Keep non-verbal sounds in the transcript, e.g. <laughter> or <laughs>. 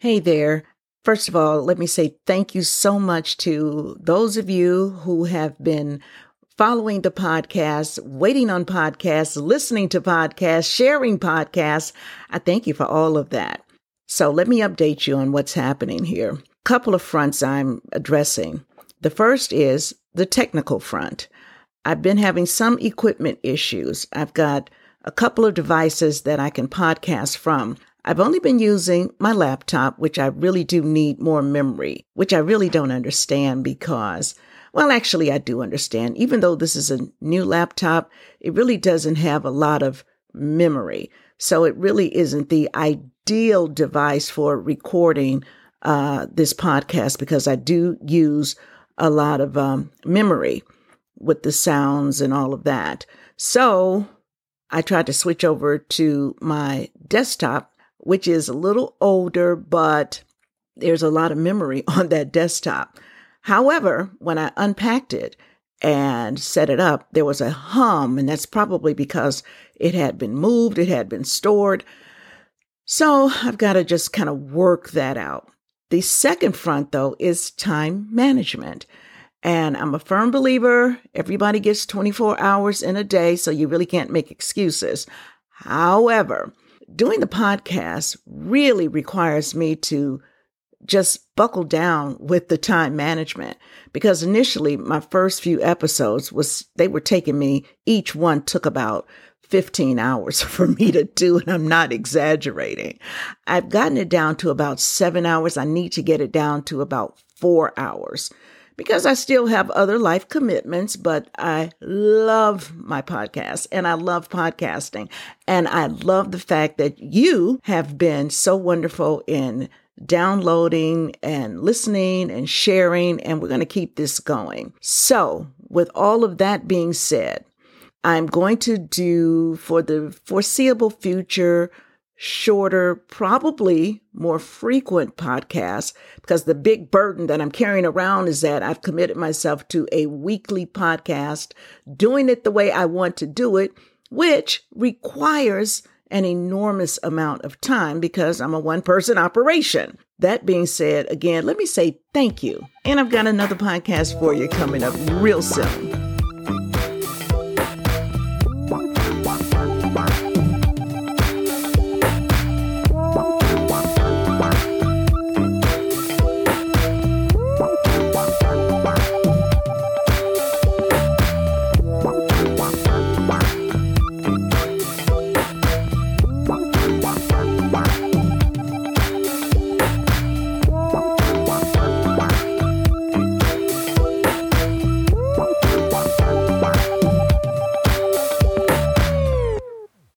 Hey there. First of all, let me say thank you so much to those of you who have been following the podcast, waiting on podcasts, listening to podcasts, sharing podcasts. I thank you for all of that. So let me update you on what's happening here. A Couple of fronts I'm addressing. The first is the technical front. I've been having some equipment issues. I've got a couple of devices that I can podcast from. I've only been using my laptop, which I really do need more memory, which I really don't understand because, well, actually, I do understand. Even though this is a new laptop, it really doesn't have a lot of memory. So it really isn't the ideal device for recording uh, this podcast because I do use a lot of um, memory with the sounds and all of that. So I tried to switch over to my desktop which is a little older, but there's a lot of memory <laughs> on that desktop. However, when I unpacked it and set it up, there was a hum, and that's probably because it had been moved, it had been stored. So I've got to just kind of work that out. The second front, though, is time management. And I'm a firm believer everybody gets 24 hours in a day, so you really can't make excuses. However, doing the podcast really requires me to just buckle down with the time management because initially my first few episodes was they were taking me each one took about 15 hours <laughs> for me to do and I'm not exaggerating. I've gotten it down to about 7 hours. I need to get it down to about 4 hours because I still have other life commitments, but I love my podcast and I love podcasting. And I love the fact that you have been so wonderful in downloading and listening and sharing, and we're going to keep this going. So, with all of that being said, I'm going to do for the foreseeable future shorter, probably more frequent podcasts because the big burden that I'm carrying around is that I've committed myself to a weekly podcast, doing it the way I want to do it, which requires an enormous amount of time because I'm a one person operation. That being said, again, let me say thank you. And I've got another podcast for you coming up real soon.